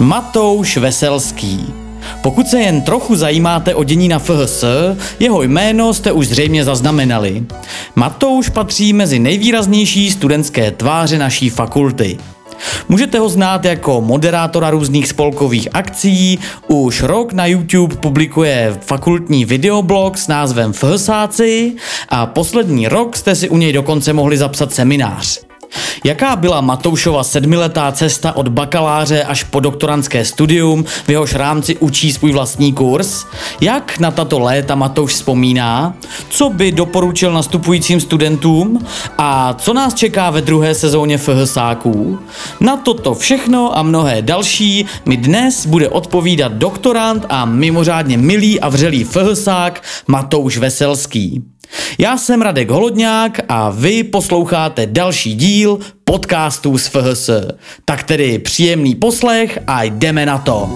Matouš Veselský. Pokud se jen trochu zajímáte o dění na FHS, jeho jméno jste už zřejmě zaznamenali. Matouš patří mezi nejvýraznější studentské tváře naší fakulty. Můžete ho znát jako moderátora různých spolkových akcí, už rok na YouTube publikuje fakultní videoblog s názvem FHSáci a poslední rok jste si u něj dokonce mohli zapsat seminář. Jaká byla Matoušova sedmiletá cesta od bakaláře až po doktorantské studium, v jehož rámci učí svůj vlastní kurz? Jak na tato léta Matouš vzpomíná? Co by doporučil nastupujícím studentům? A co nás čeká ve druhé sezóně FHSáků? Na toto všechno a mnohé další mi dnes bude odpovídat doktorant a mimořádně milý a vřelý FHSák Matouš Veselský. Já jsem Radek Holodňák a vy posloucháte další díl podcastů z FHS. Tak tedy příjemný poslech a jdeme na to.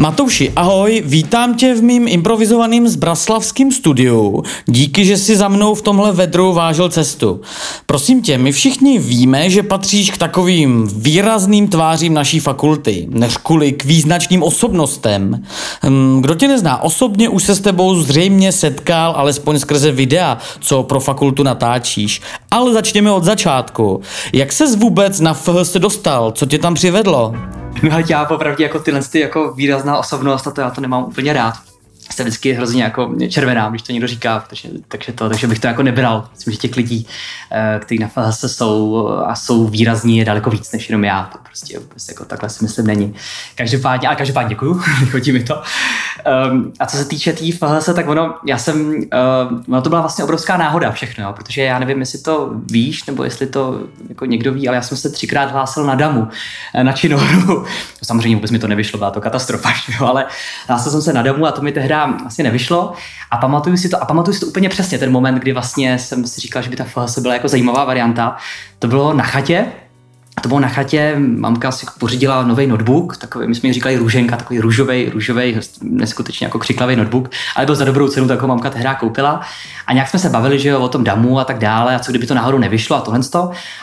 Matouši, ahoj, vítám tě v mým improvizovaným zbraslavským studiu. Díky, že si za mnou v tomhle vedru vážil cestu. Prosím tě, my všichni víme, že patříš k takovým výrazným tvářím naší fakulty, než kvůli k význačným osobnostem. Hm, kdo tě nezná osobně, už se s tebou zřejmě setkal, alespoň skrze videa, co pro fakultu natáčíš. Ale začněme od začátku. Jak ses vůbec na FHS dostal? Co tě tam přivedlo? No a já popravdě jako tyhle ty jako výrazná osobnost a to já to nemám úplně rád jsem vždycky hrozně jako červená, když to někdo říká, takže, takže, to, takže bych to jako nebral. Myslím, že těch lidí, eh, kteří na FHS jsou a jsou výrazní, je daleko víc než jenom já. To prostě, prostě jako takhle si myslím není. Každopádně, a každopádně děkuju, chodí mi to. Um, a co se týče té tý FHS, tak ono, já jsem, uh, ono to byla vlastně obrovská náhoda všechno, jo, protože já nevím, jestli to víš, nebo jestli to jako někdo ví, ale já jsem se třikrát hlásil na damu, eh, na činohru. Samozřejmě vůbec mi to nevyšlo, byla to katastrofa, jo, ale hlásil jsem se na damu a to mi tehdy asi nevyšlo. A pamatuju si to, a pamatuju si to úplně přesně, ten moment, kdy vlastně jsem si říkal, že by ta FHS byla jako zajímavá varianta. To bylo na chatě, to bylo na chatě, mamka si pořídila nový notebook, takový, my jsme ji říkali růženka, takový růžový, růžový, neskutečně jako křiklavý notebook, ale byl za dobrou cenu, takovou mamka tehdy koupila. A nějak jsme se bavili, že jo, o tom damu a tak dále, a co kdyby to náhodou nevyšlo a tohle.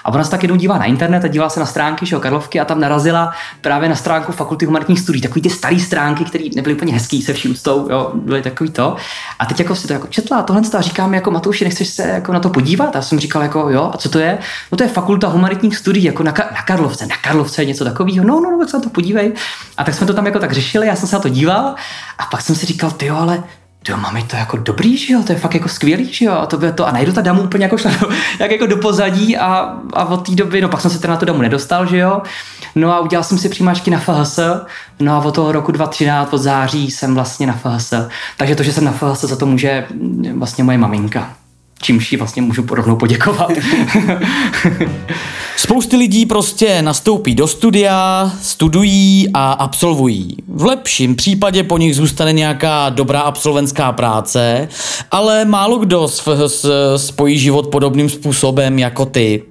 A ona se tak jednou dívá na internet a dívá se na stránky, že jo, Karlovky a tam narazila právě na stránku Fakulty humanitních studií, takový ty staré stránky, které nebyly úplně hezký se vším úctou, jo, byly takový to. A teď jako si to jako četla a tohle a říkám jako Matouši, nechceš se jako na to podívat? A jsem říkal jako jo, a co to je? No to je Fakulta humanitních studií, jako na, na Karlovce, na Karlovce něco takového. No, no, no, tak se na to podívej. A tak jsme to tam jako tak řešili, já jsem se na to díval a pak jsem si říkal, ty ale jo, máme to jako dobrý, že jo, to je fakt jako skvělý, že jo, a to, to a najdu ta damu úplně jako šla do, jak jako do pozadí a, a od té doby, no pak jsem se teda na tu damu nedostal, že jo, no a udělal jsem si přijímačky na FHS, no a od toho roku 2013, od září jsem vlastně na FHS, takže to, že jsem na FHS, za to může vlastně moje maminka čímž ji vlastně můžu rovnou poděkovat. Spousty lidí prostě nastoupí do studia, studují a absolvují. V lepším případě po nich zůstane nějaká dobrá absolventská práce, ale málo kdo spojí život podobným způsobem jako ty.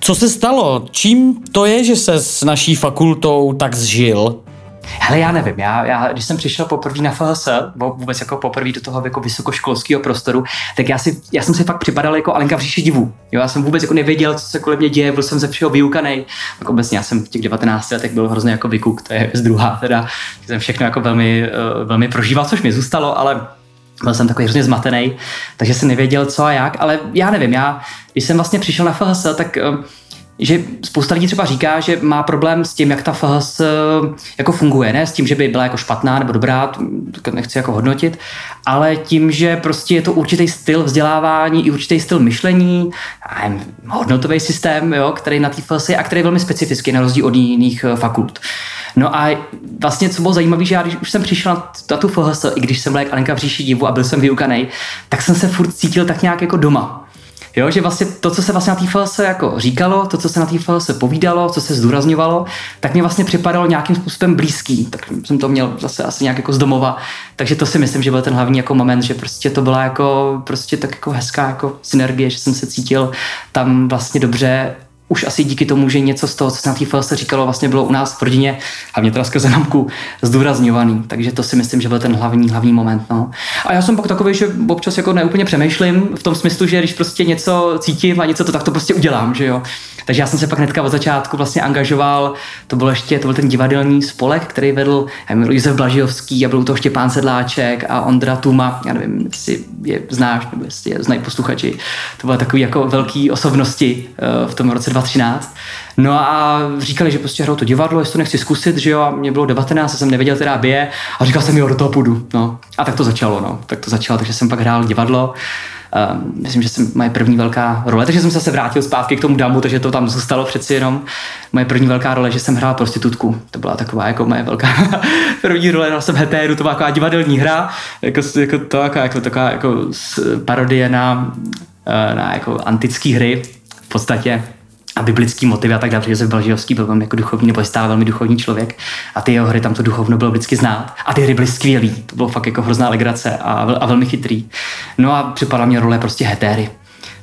Co se stalo? Čím to je, že se s naší fakultou tak zžil? Hele, já nevím, já, já když jsem přišel poprvé na FHS, vůbec jako poprvé do toho jako vysokoškolského prostoru, tak já, si, já jsem si fakt připadal jako Alenka v říši divu. Jo, já jsem vůbec jako nevěděl, co se kolem mě děje, byl jsem ze všeho vyukaný. Tak obecně já jsem v těch 19 letech byl hrozně jako vykuk, to je z druhá, teda jsem všechno jako velmi, uh, velmi prožíval, což mi zůstalo, ale byl jsem takový hrozně zmatený, takže jsem nevěděl co a jak, ale já nevím, já, když jsem vlastně přišel na FHS, tak uh, že spousta lidí třeba říká, že má problém s tím, jak ta FHS eh, jako funguje, ne s tím, že by byla jako špatná nebo dobrá, nechci jako hodnotit, ale tím, že prostě je to určitý styl vzdělávání i určitý styl myšlení, hodnotový systém, jo, který na té FHS je a který je velmi specifický na rozdíl od jiných eh, fakult. No a vlastně, co bylo zajímavé, že já když už jsem přišel na, na tu FHS, i když jsem byl jak Alenka v říši divu a byl jsem vyukaný, tak jsem se furt cítil tak nějak jako doma. Jo, že vlastně to, co se vlastně na té FLS jako říkalo, to, co se na té FLS povídalo, co se zdůrazňovalo, tak mě vlastně připadalo nějakým způsobem blízký. Tak jsem to měl zase asi nějak jako z domova. Takže to si myslím, že byl ten hlavní jako moment, že prostě to byla jako prostě tak jako hezká jako synergie, že jsem se cítil tam vlastně dobře už asi díky tomu, že něco z toho, co se na té FLS říkalo, vlastně bylo u nás v rodině, hlavně teda skrze mamku, zdůrazňovaný. Takže to si myslím, že byl ten hlavní, hlavní moment. No. A já jsem pak takový, že občas jako neúplně přemýšlím v tom smyslu, že když prostě něco cítím a něco to, tak to prostě udělám, že jo. Takže já jsem se pak hnedka od začátku vlastně angažoval, to byl ještě, to byl ten divadelní spolek, který vedl Josef Blažijovský a byl to Štěpán Sedláček a Ondra Tuma, já nevím, jestli je znáš, nebo jestli je znají posluchači. To byly takový jako velký osobnosti uh, v tom roce 2013. No a říkali, že prostě hrajou to divadlo, jestli to nechci zkusit, že jo, a mě bylo 19, jsem nevěděl teda bije a říkal jsem, jo, do toho půjdu, no. A tak to začalo, no, tak to začalo, takže jsem pak hrál divadlo. Uh, myslím, že jsem moje první velká role, takže jsem se vrátil zpátky k tomu damu, takže to tam zůstalo přeci jenom. Moje první velká role, že jsem hrál prostitutku. To byla taková jako moje velká první role, hrál jsem hetéru, to byla taková divadelní hra, jako, jako to, jako, jako taková jako parodie na, uh, na jako antické hry v podstatě a biblický motivy a tak dále, Josef Balžijovský byl jako duchovní, nebo stále velmi duchovní člověk a ty jeho hry tam to duchovno bylo vždycky znát a ty hry byly skvělý, to bylo fakt jako hrozná legrace a, a velmi chytrý. No a připadla mě role prostě hetéry,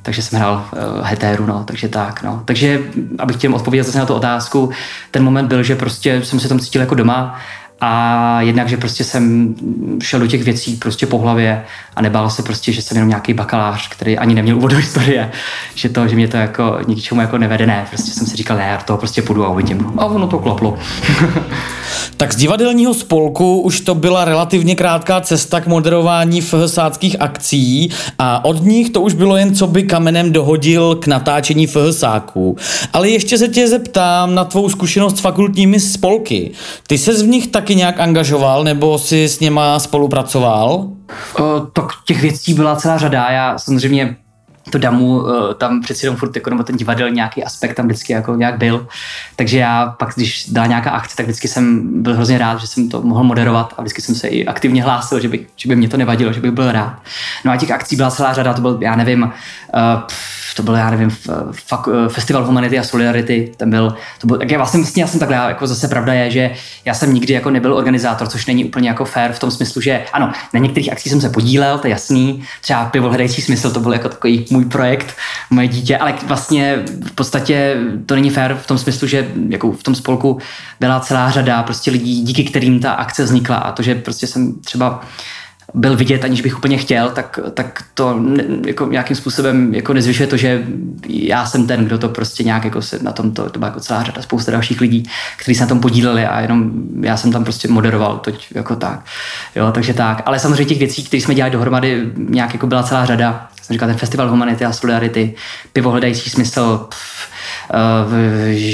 takže jsem hrál uh, hetéru, no, takže tak, no. Takže, abych chtěl odpovědět zase na tu otázku, ten moment byl, že prostě jsem se tam cítil jako doma a jednak, že prostě jsem šel do těch věcí prostě po hlavě a nebál se prostě, že jsem jenom nějaký bakalář, který ani neměl úvod do historie, že to, že mě to jako ničemu jako nevede, ne, prostě jsem si říkal, ne, já toho prostě půjdu a uvidím. A ono to klaplo. tak z divadelního spolku už to byla relativně krátká cesta k moderování FHSáckých akcí a od nich to už bylo jen, co by kamenem dohodil k natáčení FHSáků. Ale ještě se tě zeptám na tvou zkušenost s fakultními spolky. Ty se v nich taky nějak angažoval nebo si s něma spolupracoval? O, tak těch věcí byla celá řada. Já samozřejmě to damu, tam přeci jenom furt jako, nebo ten divadel nějaký aspekt tam vždycky jako nějak byl. Takže já pak, když dala nějaká akce, tak vždycky jsem byl hrozně rád, že jsem to mohl moderovat a vždycky jsem se i aktivně hlásil, že by, že by mě to nevadilo, že bych byl rád. No a těch akcí byla celá řada, to byl, já nevím, uh, to byl, já nevím, fak, eh, Festival Humanity a Solidarity, ten byl, to byl, tak já vlastně, vlastně já jsem takhle, jako zase pravda je, že já jsem nikdy jako nebyl organizátor, což není úplně jako fair v tom smyslu, že ano, na některých akcích jsem se podílel, to je jasný, třeba pivo hledající smysl, to byl jako takový můj projekt, moje dítě, ale vlastně v podstatě to není fair v tom smyslu, že jako v tom spolku byla celá řada prostě lidí, díky kterým ta akce vznikla a to, že prostě jsem třeba byl vidět, aniž bych úplně chtěl, tak, tak to jako nějakým způsobem jako nezvyšuje to, že já jsem ten, kdo to prostě nějak jako se na tom, to, to byla jako celá řada, spousta dalších lidí, kteří se na tom podíleli a jenom já jsem tam prostě moderoval, to jako tak. Jo, takže tak. Ale samozřejmě těch věcí, které jsme dělali dohromady, nějak jako byla celá řada. Jsem říkal, ten festival Humanity a Solidarity, pivo hledající smysl, pff,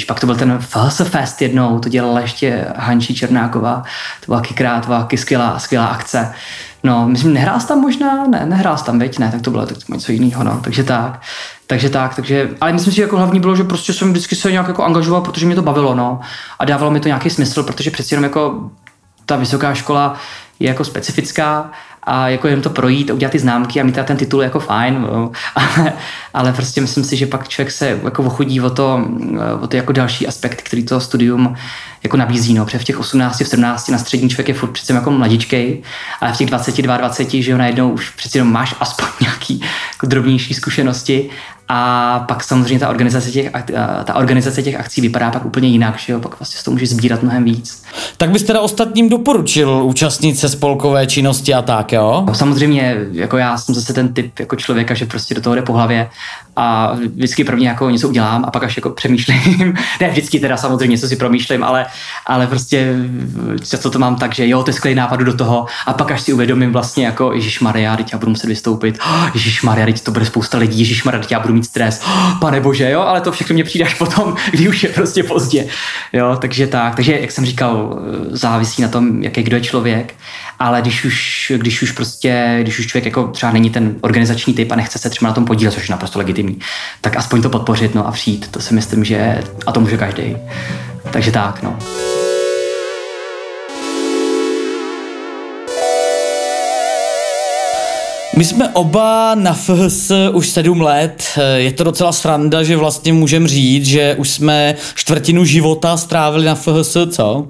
pak to byl ten Fest jednou, to dělala ještě Hančí Černáková, to byla taky krát, byla skvělá, skvělá akce. No, myslím, nehrál jsi tam možná? Ne, nehrál jsi tam, veď? Ne, tak to bylo tak něco jiného, no. Takže tak. Takže tak, takže, ale myslím si, že jako hlavní bylo, že prostě jsem vždycky se nějak jako angažoval, protože mě to bavilo, no. A dávalo mi to nějaký smysl, protože přeci jenom jako ta vysoká škola je jako specifická a jako jen to projít, udělat ty známky a mít ten titul jako fajn, ale, ale prostě myslím si, že pak člověk se jako ochudí o to, o ty jako další aspekty, který to studium jako nabízí, no, protože v těch 18, v 17 na střední člověk je furt přece jako mladičkej, ale v těch 22, 20, že jo, najednou už přeci jenom máš aspoň nějaký jako drobnější zkušenosti a pak samozřejmě ta organizace těch, ta organizace těch akcí vypadá pak úplně jinak, že jo? pak vlastně z toho můžeš sbírat mnohem víc. Tak bys teda ostatním doporučil účastnit se spolkové činnosti a tak, jo? No, samozřejmě, jako já jsem zase ten typ jako člověka, že prostě do toho jde po hlavě a vždycky první jako něco udělám a pak až jako přemýšlím. ne vždycky teda samozřejmě něco si promýšlím, ale, ale prostě často to mám tak, že jo, to je skvělý nápad do toho. A pak až si uvědomím vlastně jako Ježíš Maria, teď já budu muset vystoupit, oh, Ježíš Maria, teď to bude spousta lidí, Ježíš Maria, já budu mít stres, oh, pane bože, jo, ale to všechno mě přijde až potom, kdy už je prostě pozdě, jo, takže tak, takže jak jsem říkal, závisí na tom, jaký kdo je člověk, ale když už, když už prostě, když už člověk jako třeba není ten organizační typ a nechce se třeba na tom podílet, což je naprosto legitimní, tak aspoň to podpořit, no a přijít, to si myslím, že a to může každý. Takže tak, no. My jsme oba na FHS už sedm let. Je to docela sranda, že vlastně můžeme říct, že už jsme čtvrtinu života strávili na FHS, co?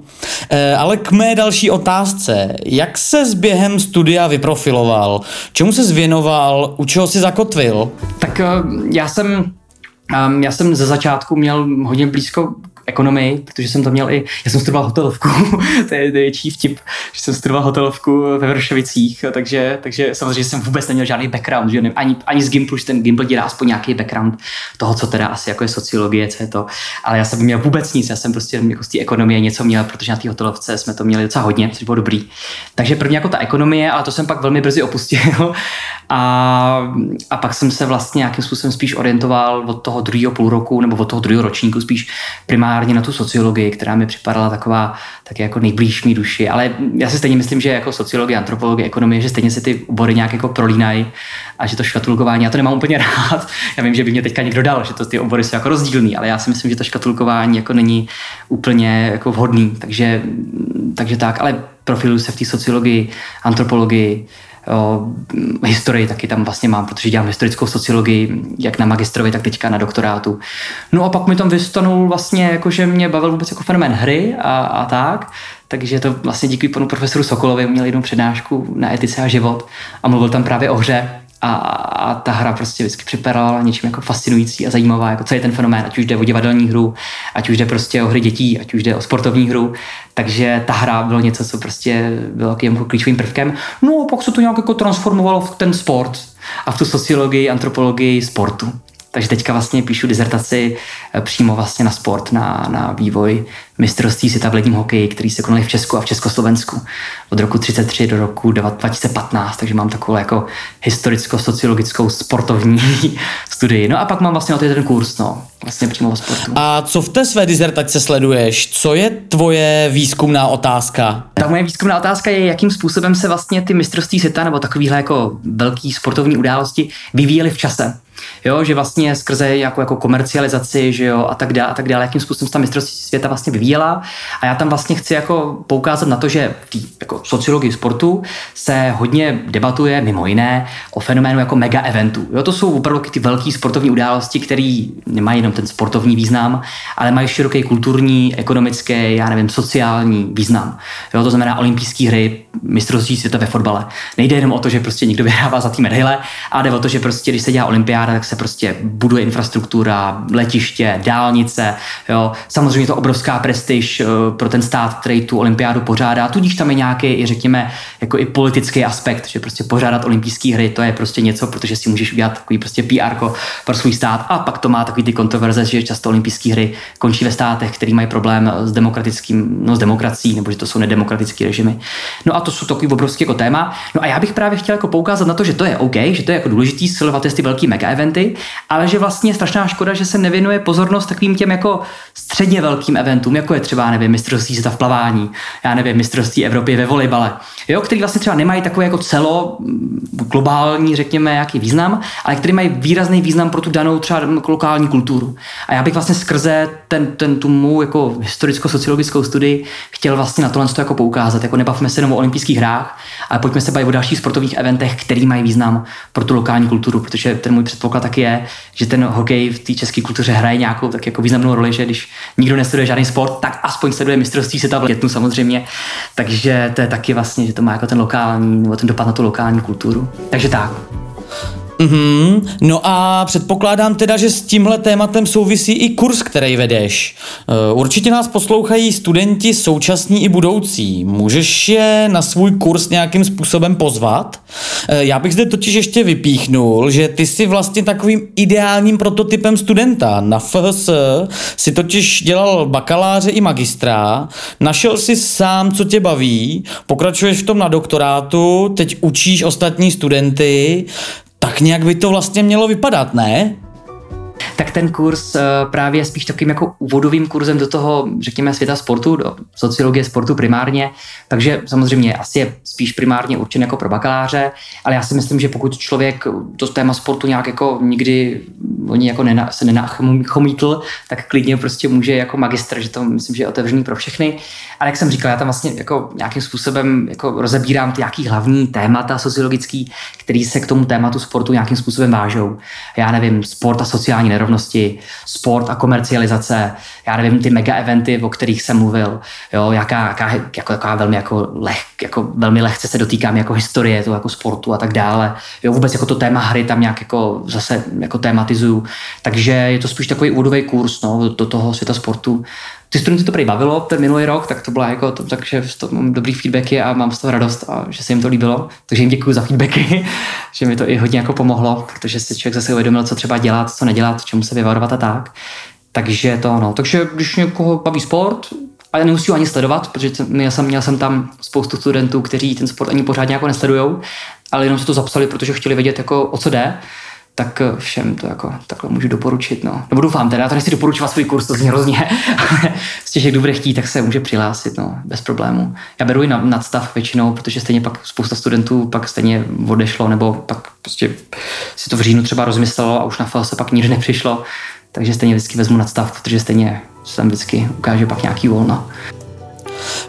Eh, ale k mé další otázce. Jak se s během studia vyprofiloval? Čemu se zvěnoval? U čeho si zakotvil? Tak eh, já jsem Um, já jsem ze začátku měl hodně blízko ekonomii, protože jsem to měl i, já jsem studoval hotelovku, to je největší vtip, že jsem studoval hotelovku ve Vršovicích, takže, takže samozřejmě jsem vůbec neměl žádný background, že ne, ani, ani z Gimplu, že ten Gimpl dělá aspoň nějaký background toho, co teda asi jako je sociologie, co je to, ale já jsem měl vůbec nic, já jsem prostě jako z té ekonomie něco měl, protože na té hotelovce jsme to měli docela hodně, což bylo dobrý. Takže první jako ta ekonomie, ale to jsem pak velmi brzy opustil a, a pak jsem se vlastně nějakým způsobem spíš orientoval od toho druhého půl roku nebo od toho druhého ročníku spíš primárně na tu sociologii, která mi připadala taková taky jako nejblíž mý duši. Ale já si stejně myslím, že jako sociologie, antropologie, ekonomie, že stejně se ty obory nějak jako prolínají a že to škatulkování, já to nemám úplně rád. Já vím, že by mě teďka někdo dal, že to ty obory jsou jako rozdílný, ale já si myslím, že to škatulkování jako není úplně jako vhodný. Takže, takže tak, ale profiluju se v té sociologii, antropologii, historii taky tam vlastně mám, protože dělám historickou sociologii, jak na magistrovi, tak teďka na doktorátu. No a pak mi tam vystanul vlastně, jako, že mě bavil vůbec jako fenomén hry a, a tak, takže to vlastně díky panu profesoru Sokolovi měl jednu přednášku na etice a život a mluvil tam právě o hře a, a ta hra prostě vždycky připadala něčím jako fascinující a zajímavá, jako celý ten fenomén, ať už jde o divadelní hru, ať už jde prostě o hry dětí, ať už jde o sportovní hru, takže ta hra bylo něco, co prostě bylo jako klíčovým prvkem. No a pak se to nějak jako transformovalo v ten sport a v tu sociologii, antropologii sportu. Takže teďka vlastně píšu dizertaci eh, přímo vlastně na sport, na, na vývoj mistrovství světa v ledním hokeji, který se konaly v Česku a v Československu od roku 33 do roku 2015, takže mám takovou jako historicko-sociologickou sportovní studii. No a pak mám vlastně na ten kurz, no, vlastně přímo o sportu. A co v té své dizertaci sleduješ? Co je tvoje výzkumná otázka? Ta moje výzkumná otázka je, jakým způsobem se vlastně ty mistrovství světa nebo takovýhle jako velký sportovní události vyvíjely v čase jo, že vlastně skrze jako, jako komercializaci, že jo, a tak dále, a tak dále, jakým způsobem se ta mistrovství světa vlastně vyvíjela. A já tam vlastně chci jako poukázat na to, že v té jako sociologii sportu se hodně debatuje mimo jiné o fenoménu jako mega eventů. Jo, to jsou opravdu ty velké sportovní události, které nemají jenom ten sportovní význam, ale mají široký kulturní, ekonomický, já nevím, sociální význam. Jo, to znamená olympijské hry, mistrovství světa ve fotbale. Nejde jenom o to, že prostě někdo vyhrává za tým medaile, ale jde o to, že prostě, když se dělá olympiáda, tak se prostě buduje infrastruktura, letiště, dálnice. Jo. Samozřejmě to obrovská prestiž eh, pro ten stát, který tu olympiádu pořádá. Tudíž tam je nějaký, řekněme, jako i politický aspekt, že prostě pořádat olympijské hry, to je prostě něco, protože si můžeš udělat takový prostě PR pro svůj stát. A pak to má takový ty kontroverze, že často olympijské hry končí ve státech, který mají problém s demokratickým, no s demokracií, nebo že to jsou nedemokratické režimy. No a to jsou takový obrovský jako téma. No a já bych právě chtěl jako poukázat na to, že to je OK, že to je jako důležitý silovat ty velký mega eventy, ale že vlastně je strašná škoda, že se nevěnuje pozornost takovým těm jako středně velkým eventům, jako je třeba, nevím, mistrovství světa v plavání, já nevím, mistrovství Evropy ve volejbale, jo, který vlastně třeba nemají takový jako celo globální, řekněme, jaký význam, ale který mají výrazný význam pro tu danou třeba lokální kulturu. A já bych vlastně skrze ten, ten tu mou jako historicko-sociologickou studii chtěl vlastně na tohle jako poukázat, jako nebavme se jenom o olympijských hrách, ale pojďme se bavit o dalších sportovních eventech, který mají význam pro tu lokální kulturu, protože ten můj předpoklad taky je, že ten hokej v té české kultuře hraje nějakou tak jako významnou roli, že když nikdo nestuduje žádný sport, tak aspoň sleduje mistrovství světa v Letnu samozřejmě. Takže to je taky vlastně, že to má jako ten lokální, nebo ten dopad na tu lokální kulturu. Takže tak. Mm-hmm. No a předpokládám teda, že s tímhle tématem souvisí i kurz, který vedeš. Uh, určitě nás poslouchají studenti současní i budoucí. Můžeš je na svůj kurz nějakým způsobem pozvat? Uh, já bych zde totiž ještě vypíchnul, že ty jsi vlastně takovým ideálním prototypem studenta. Na FHS si totiž dělal bakaláře i magistra, našel si sám, co tě baví, pokračuješ v tom na doktorátu, teď učíš ostatní studenty, tak nějak by to vlastně mělo vypadat, ne? Tak ten kurz uh, právě spíš takovým jako úvodovým kurzem do toho, řekněme, světa sportu, do sociologie sportu primárně, takže samozřejmě asi je spíš primárně určen jako pro bakaláře, ale já si myslím, že pokud člověk to téma sportu nějak jako nikdy oni jako nena, se nenachomítl, tak klidně prostě může jako magistr, že to myslím, že je otevřený pro všechny. Ale jak jsem říkal, já tam vlastně jako nějakým způsobem jako rozebírám ty nějaký hlavní témata sociologický, který se k tomu tématu sportu nějakým způsobem vážou. Já nevím, sport a sociální nerovnost rovnosti, sport a komercializace, já nevím, ty mega eventy, o kterých jsem mluvil, jo, jaká, jaká, jako, jaká velmi, jako, leh, jako velmi lehce se dotýkám jako historie, to jako sportu a tak dále. Jo, vůbec jako to téma hry tam nějak jako zase jako tématizuju. Takže je to spíš takový úvodový kurz no, do toho světa sportu ty studenty to prý bavilo ten minulý rok, tak to bylo jako, to, takže to mám dobrý feedbacky a mám z toho radost, a že se jim to líbilo. Takže jim děkuji za feedbacky, že mi to i hodně jako pomohlo, protože si člověk zase uvědomil, co třeba dělat, co nedělat, čemu se vyvarovat a tak. Takže to no, takže když někoho baví sport, a já nemusím ani sledovat, protože měl jsem, měl jsem tam spoustu studentů, kteří ten sport ani pořádně jako nesledujou, ale jenom se to zapsali, protože chtěli vědět, jako, o co jde tak eh, všem to jako takhle můžu doporučit. No. Nebo doufám teda, já to nechci doporučovat svůj kurz, to zní hrozně, ale z těch, kdo bude chtít, tak se může přihlásit, no, bez problému. Já beru i na, nadstav většinou, protože stejně pak spousta studentů pak stejně odešlo, nebo pak prostě si to v říjnu třeba rozmyslelo a už na se pak nikdy nepřišlo, takže stejně vždycky vezmu nadstav, protože stejně se tam vždycky ukáže pak nějaký volno.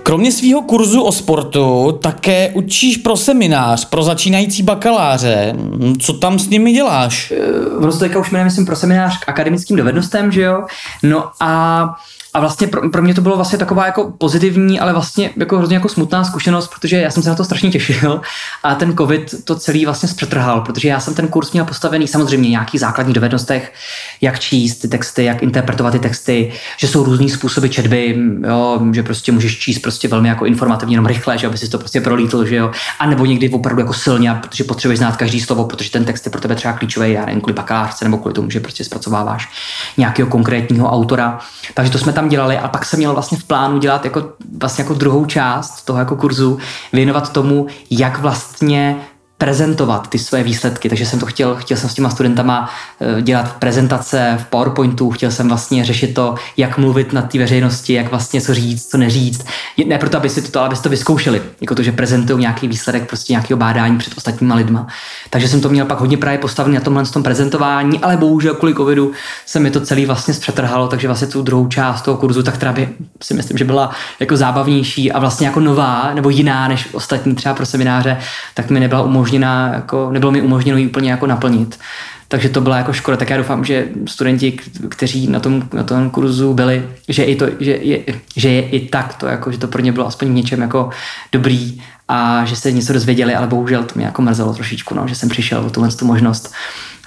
Kromě svého kurzu o sportu také učíš pro seminář pro začínající bakaláře. Co tam s nimi děláš? To teďka už jmenuje, myslím, pro seminář k akademickým dovednostem, že jo? No a a vlastně pro, pro mě to bylo vlastně taková jako pozitivní, ale vlastně jako hrozně jako smutná zkušenost, protože já jsem se na to strašně těšil a ten covid to celý vlastně zpřetrhal, protože já jsem ten kurz měl postavený samozřejmě nějakých základních dovednostech, jak číst ty texty, jak interpretovat ty texty, že jsou různý způsoby četby, jo, že prostě můžeš číst prostě velmi jako informativně, jenom rychle, že aby si to prostě prolítl, že jo, a nebo někdy opravdu jako silně, protože potřebuješ znát každý slovo, protože ten text je pro tebe třeba klíčový, já nevím, kvůli bakalářce nebo kvůli tomu, že prostě zpracováváš nějakého konkrétního autora. Takže to jsme tam dělali a pak jsem měl vlastně v plánu dělat jako, vlastně jako druhou část toho jako kurzu, věnovat tomu, jak vlastně prezentovat ty své výsledky, takže jsem to chtěl, chtěl jsem s těma studentama eh, dělat prezentace v PowerPointu, chtěl jsem vlastně řešit to, jak mluvit na té veřejnosti, jak vlastně co říct, co neříct. Ne proto, aby si to, aby si to vyzkoušeli, jako to, že prezentují nějaký výsledek prostě nějakého bádání před ostatníma lidma. Takže jsem to měl pak hodně právě postavený na tomhle tom prezentování, ale bohužel kvůli covidu se mi to celý vlastně zpřetrhalo, takže vlastně tu druhou část toho kurzu, tak která by si myslím, že byla jako zábavnější a vlastně jako nová nebo jiná než ostatní třeba pro semináře, tak mi nebyla umožněna umožněna, jako, nebylo mi umožněno ji úplně jako naplnit. Takže to byla jako škoda. Tak já doufám, že studenti, kteří na tom, na tom kurzu byli, že, i to, že, je, že je i tak to, jako, že to pro ně bylo aspoň něčem jako dobrý a že se něco dozvěděli, ale bohužel to mě jako mrzelo trošičku, no, že jsem přišel o tuhle tu možnost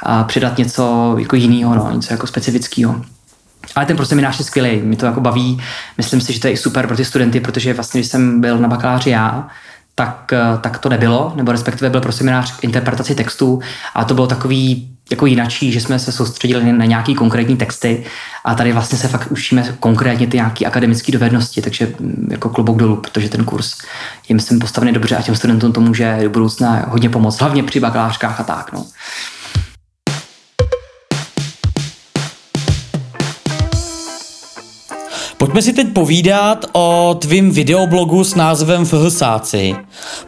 a přidat něco jako jiného, no, něco jako specifického. Ale ten prostě seminář je skvělý, mi to jako baví. Myslím si, že to je i super pro ty studenty, protože vlastně, když jsem byl na bakaláři já, tak, eh, tak to nebylo, nebo respektive byl pro seminář k interpretaci textů a to bylo takový jako jinačí, že jsme se soustředili na nějaký konkrétní texty a tady vlastně se fakt učíme konkrétně ty nějaké akademické dovednosti, takže mm, jako klobouk dolů, protože ten kurz je myslím postavený dobře a těm studentům to může do budoucna hodně pomoct, hlavně při bakalářkách a tak. No. Pojďme si teď povídat o tvým videoblogu s názvem FHSáci.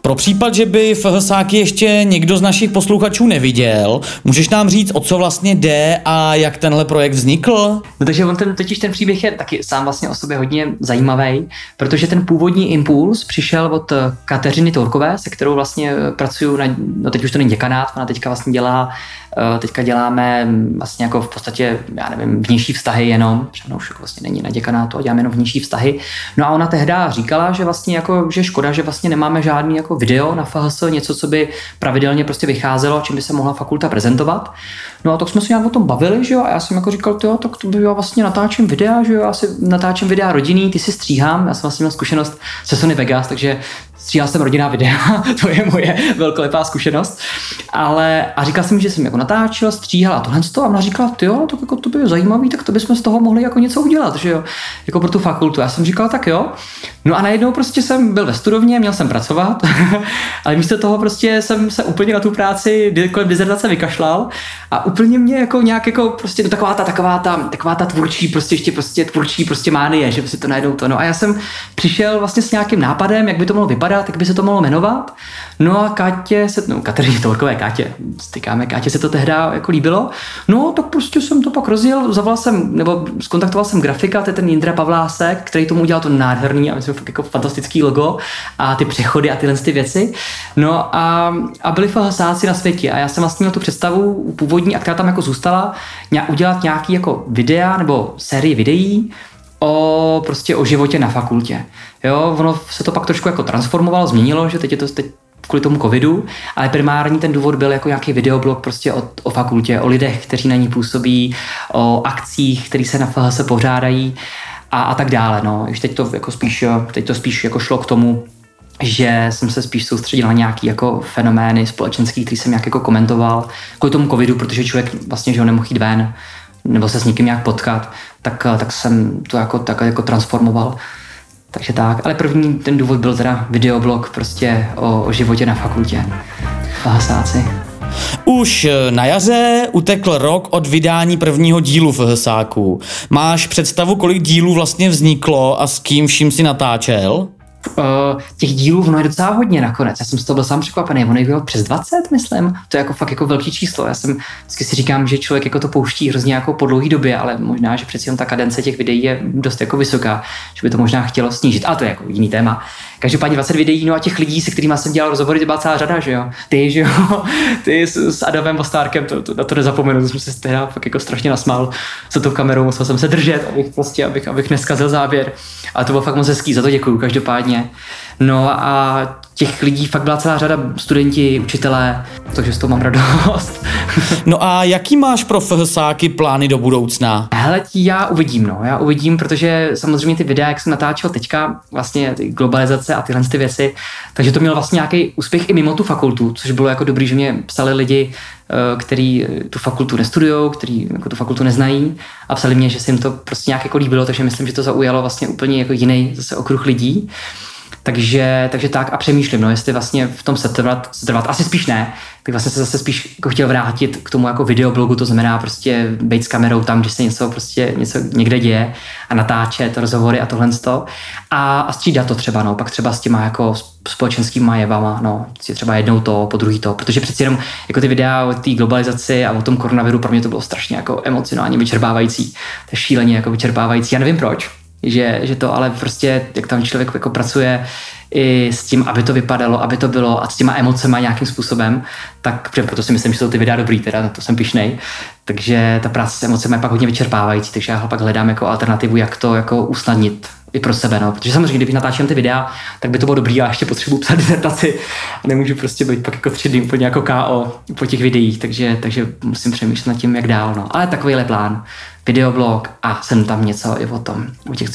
Pro případ, že by FHSáky ještě někdo z našich posluchačů neviděl, můžeš nám říct, o co vlastně jde a jak tenhle projekt vznikl? No takže on ten, totiž ten příběh je taky sám vlastně o sobě hodně zajímavý, protože ten původní impuls přišel od Kateřiny Tourkové, se kterou vlastně pracuju na, no teď už to není děkanát, ona teďka vlastně dělá Eh, teďka děláme vlastně jako v podstatě, já nevím, vnější vztahy jenom, protože už vlastně není na děkanátu a děláme jenom vnější vztahy. No a ona tehdy říkala, že vlastně jako, že škoda, že vlastně nemáme žádný jako video na FHS, něco, co by pravidelně prostě vycházelo, čím by se mohla fakulta prezentovat. No a tak jsme se nějak o tom bavili, že jo, a já jsem jako říkal, jo, tak to by já vlastně natáčím videa, že jo, já si natáčím videa rodinný, ty si stříhám, já jsem vlastně měl zkušenost se Sony Vegas, takže stříhal jsem rodinná videa, to je moje velkolepá zkušenost. Ale a říkal jsem, že jsem jako natáčel, stříhal a tohle to a ona říkala, ty jo, to, jako, to by zajímavý, tak to bychom z toho mohli jako něco udělat, že jo, jako pro tu fakultu. Já jsem říkal, tak jo. No a najednou prostě jsem byl ve studovně, měl jsem pracovat, ale místo toho prostě jsem se úplně na tu práci kolem dizertace vykašlal a úplně mě jako nějak jako prostě no, taková ta, taková ta, taková ta tvůrčí, prostě ještě prostě tvůrčí prostě mánie, že si to najednou to. No a já jsem přišel vlastně s nějakým nápadem, jak by to mohlo vypadat pořádá, tak by se to mohlo jmenovat. No a Kátě se, no Kateřině Tvorkové Kátě, stykáme, Kátě se to tehdy jako líbilo. No tak prostě jsem to pak rozjel, zavolal jsem, nebo skontaktoval jsem grafika, to je ten Jindra Pavlásek, který tomu udělal to nádherný a myslím, jako fantastický logo a ty přechody a tyhle ty věci. No a, a byli FHSáci na světě a já jsem vlastně měl tu představu původní, a která tam jako zůstala, udělat nějaký jako videa nebo sérii videí, o prostě o životě na fakultě. Jo, ono se to pak trošku jako transformovalo, změnilo, že teď je to teď kvůli tomu covidu, ale primární ten důvod byl jako nějaký videoblog prostě o, o fakultě, o lidech, kteří na ní působí, o akcích, které se na FHS pořádají a, a tak dále. No. Už teď to jako spíš, teď to spíš jako šlo k tomu, že jsem se spíš soustředil na nějaký jako fenomény společenský, který jsem nějak jako komentoval kvůli tomu covidu, protože člověk vlastně že ho nemohl jít ven nebo se s někým nějak potkat, tak, tak jsem to jako, tak jako transformoval. Takže tak, ale první ten důvod byl teda videoblog prostě o, o životě na fakultě. Fahasáci. Už na jaře utekl rok od vydání prvního dílu v Hsáku. Máš představu, kolik dílů vlastně vzniklo a s kým vším si natáčel? Uh, těch dílů ono je docela hodně nakonec. Já jsem z toho byl sám překvapený. Ono je bylo přes 20, myslím. To je jako fakt jako velký číslo. Já jsem vždycky si říkám, že člověk jako to pouští hrozně jako po dlouhé době, ale možná, že přeci jen ta kadence těch videí je dost jako vysoká, že by to možná chtělo snížit. A to je jako jiný téma. Každopádně 20 videí, no a těch lidí, se kterými jsem dělal rozhovory, to byla celá řada, že jo. Ty, že jo, ty s, s Adamem Ostárkem, to, to, na to nezapomenu, to jsem se tehdy fakt jako strašně nasmál za tou kamerou, musel jsem se držet, abych prostě, abych, abych neskazil záběr. A to bylo fakt moc hezký, za to děkuju každopádně. No a těch lidí fakt byla celá řada, studenti, učitelé, takže z toho mám radost. no a jaký máš pro FHSáky plány do budoucna? Hele, já uvidím, no, já uvidím, protože samozřejmě ty videa, jak jsem natáčel teďka, vlastně ty globalizace a tyhle ty věci, takže to mělo vlastně nějaký úspěch i mimo tu fakultu, což bylo jako dobrý, že mě psali lidi, eh, který tu fakultu nestudují, který jako tu fakultu neznají a psali mě, že se jim to prostě nějak jako líbilo, takže myslím, že to zaujalo vlastně úplně jako jiný zase okruh lidí. Takže, takže tak a přemýšlím, no, jestli vlastně v tom setrvat, setrvat, asi spíš ne, tak vlastně se zase spíš jako chtěl vrátit k tomu jako videoblogu, to znamená prostě být s kamerou tam, kde se něco prostě něco někde děje a natáčet rozhovory a tohle a, a střídat to třeba, no, pak třeba s těma jako společenskýma jevama, no, si třeba jednou to, po druhý to, protože přeci jenom jako ty videa o té globalizaci a o tom koronaviru pro mě to bylo strašně jako emocionálně vyčerpávající, to je šíleně jako vyčerpávající, já nevím proč, že, že to ale prostě, jak tam člověk jako pracuje i s tím, aby to vypadalo, aby to bylo a s těma emocema nějakým způsobem, tak proto si myslím, že jsou ty videa dobrý, teda na to jsem pišnej. Takže ta práce s emocemi je pak hodně vyčerpávající, takže já pak hledám jako alternativu, jak to jako usnadnit i pro sebe, no. Protože samozřejmě, kdybych natáčel ty videa, tak by to bylo dobrý, a ještě potřebuji psát disertaci a nemůžu prostě být pak jako tři dny úplně jako KO po těch videích, takže, takže musím přemýšlet nad tím, jak dál, no. Ale takovýhle plán videoblog a jsem tam něco i o tom, o těch,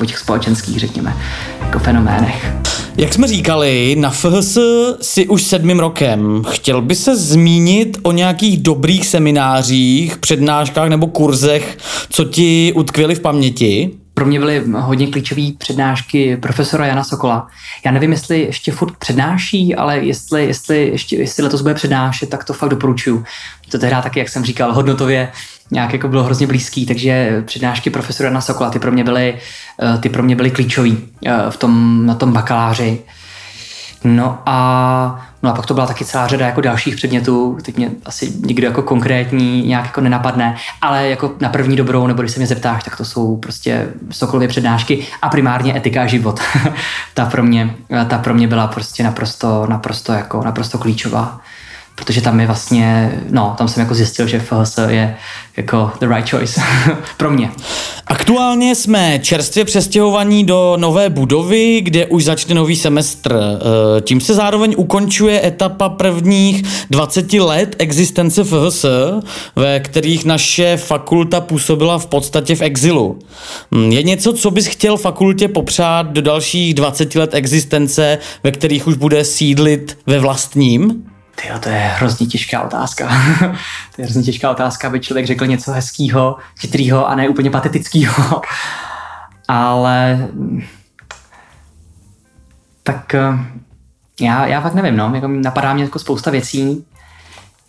o těch společenských, řekněme, jako fenoménech. Jak jsme říkali, na FHS si už sedmým rokem. Chtěl by se zmínit o nějakých dobrých seminářích, přednáškách nebo kurzech, co ti utkvěly v paměti? Pro mě byly hodně klíčové přednášky profesora Jana Sokola. Já nevím, jestli ještě furt přednáší, ale jestli, jestli, ještě, jestli letos bude přednášet, tak to fakt doporučuju. To tehdy taky, jak jsem říkal, hodnotově nějak jako bylo hrozně blízký, takže přednášky profesora Jana Sokola, ty pro mě byly, eh, ty pro mě byly klíčový eh, v tom, na tom bakaláři. No a, no a pak to byla taky celá řada jako dalších předmětů, teď mě asi nikdo jako konkrétní nějak jako nenapadne, ale jako na první dobrou, nebo když se mě zeptáš, tak to jsou prostě Sokolově přednášky a primárně etika a život. ta, pro mě, ta pro mě byla prostě naprosto, naprosto jako naprosto klíčová protože tam je vlastně, no, tam jsem jako zjistil, že FHS je jako the right choice pro mě. Aktuálně jsme čerstvě přestěhovaní do nové budovy, kde už začne nový semestr. Eh, tím se zároveň ukončuje etapa prvních 20 let existence FHS, ve kterých naše fakulta působila v podstatě v exilu. Hm, je něco, co bys chtěl fakultě popřát do dalších 20 let existence, ve kterých už bude sídlit ve vlastním? Tyjo, to je hrozně těžká otázka. to je hrozně těžká otázka, aby člověk řekl něco hezkého, chytrého a ne úplně patetického. Ale tak eh, já, já fakt nevím, no. Jako napadá mě jako spousta věcí.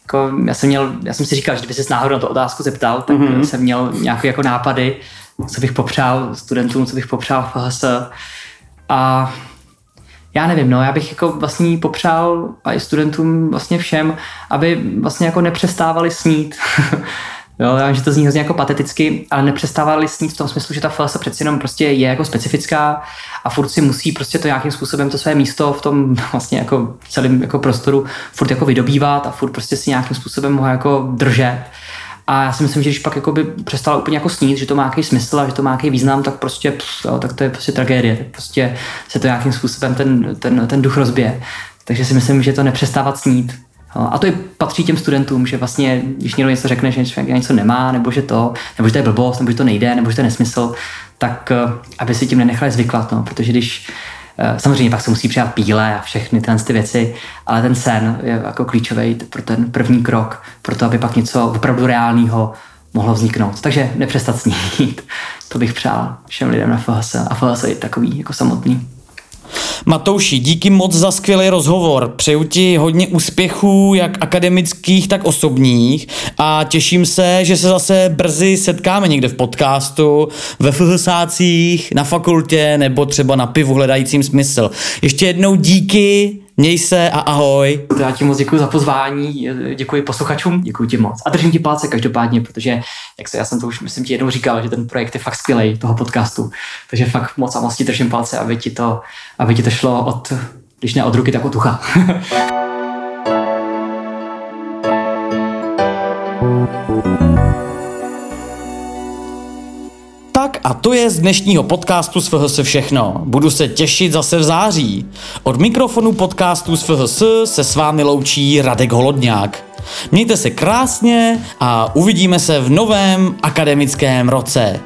Jako, já, jsem měl, já jsem si říkal, že kdyby se náhodou na to otázku zeptal, tak mm-hmm. jsem měl nějaké jako nápady, co bych popřál studentům, co bych popřál v FHS. A já nevím, no, já bych jako vlastně popřál a i studentům vlastně všem, aby vlastně jako nepřestávali snít. Jo, já vím, že to zní hrozně jako pateticky, ale nepřestávali snít v tom smyslu, že ta falsa přeci jenom prostě je jako specifická a furt si musí prostě to nějakým způsobem to své místo v tom vlastně jako celém jako prostoru furt jako vydobývat a furt prostě si nějakým způsobem ho jako držet. A já si myslím, že když pak by přestala úplně jako snít, že to má nějaký smysl a že to má nějaký význam, tak prostě, pff, jo, tak to je prostě tragédie. Tak prostě se to nějakým způsobem ten, ten, ten duch rozbije. Takže si myslím, že to nepřestávat snít. A to i patří těm studentům, že vlastně, když někdo něco řekne, že něco nemá, nebo že to, nebo že to je blbost, nebo že to nejde, nebo že to je nesmysl, tak eh, aby si tím nenechali zvyklat, no, protože když Samozřejmě pak se musí přijat píle a všechny tyhle ty věci, ale ten sen je jako klíčový pro ten první krok, pro to, aby pak něco opravdu reálného mohlo vzniknout. Takže nepřestat snít. To bych přál všem lidem na FHS a FHS je takový jako samotný. Matouši, díky moc za skvělý rozhovor. Přeju ti hodně úspěchů, jak akademických, tak osobních a těším se, že se zase brzy setkáme někde v podcastu, ve FHSácích, na fakultě nebo třeba na pivu hledajícím smysl. Ještě jednou díky Měj se a ahoj. Já ti moc děkuji za pozvání, děkuji posluchačům, děkuji ti moc. A držím ti palce každopádně, protože, jak se, já jsem to už myslím ti jednou říkal, že ten projekt je fakt skvělý, toho podcastu. Takže fakt moc a moc ti držím palce, aby ti to, aby ti to šlo od, když ne od ruky, tak od ucha. a to je z dnešního podcastu z FHS všechno. Budu se těšit zase v září. Od mikrofonu podcastu z FHS se s vámi loučí Radek Holodňák. Mějte se krásně a uvidíme se v novém akademickém roce.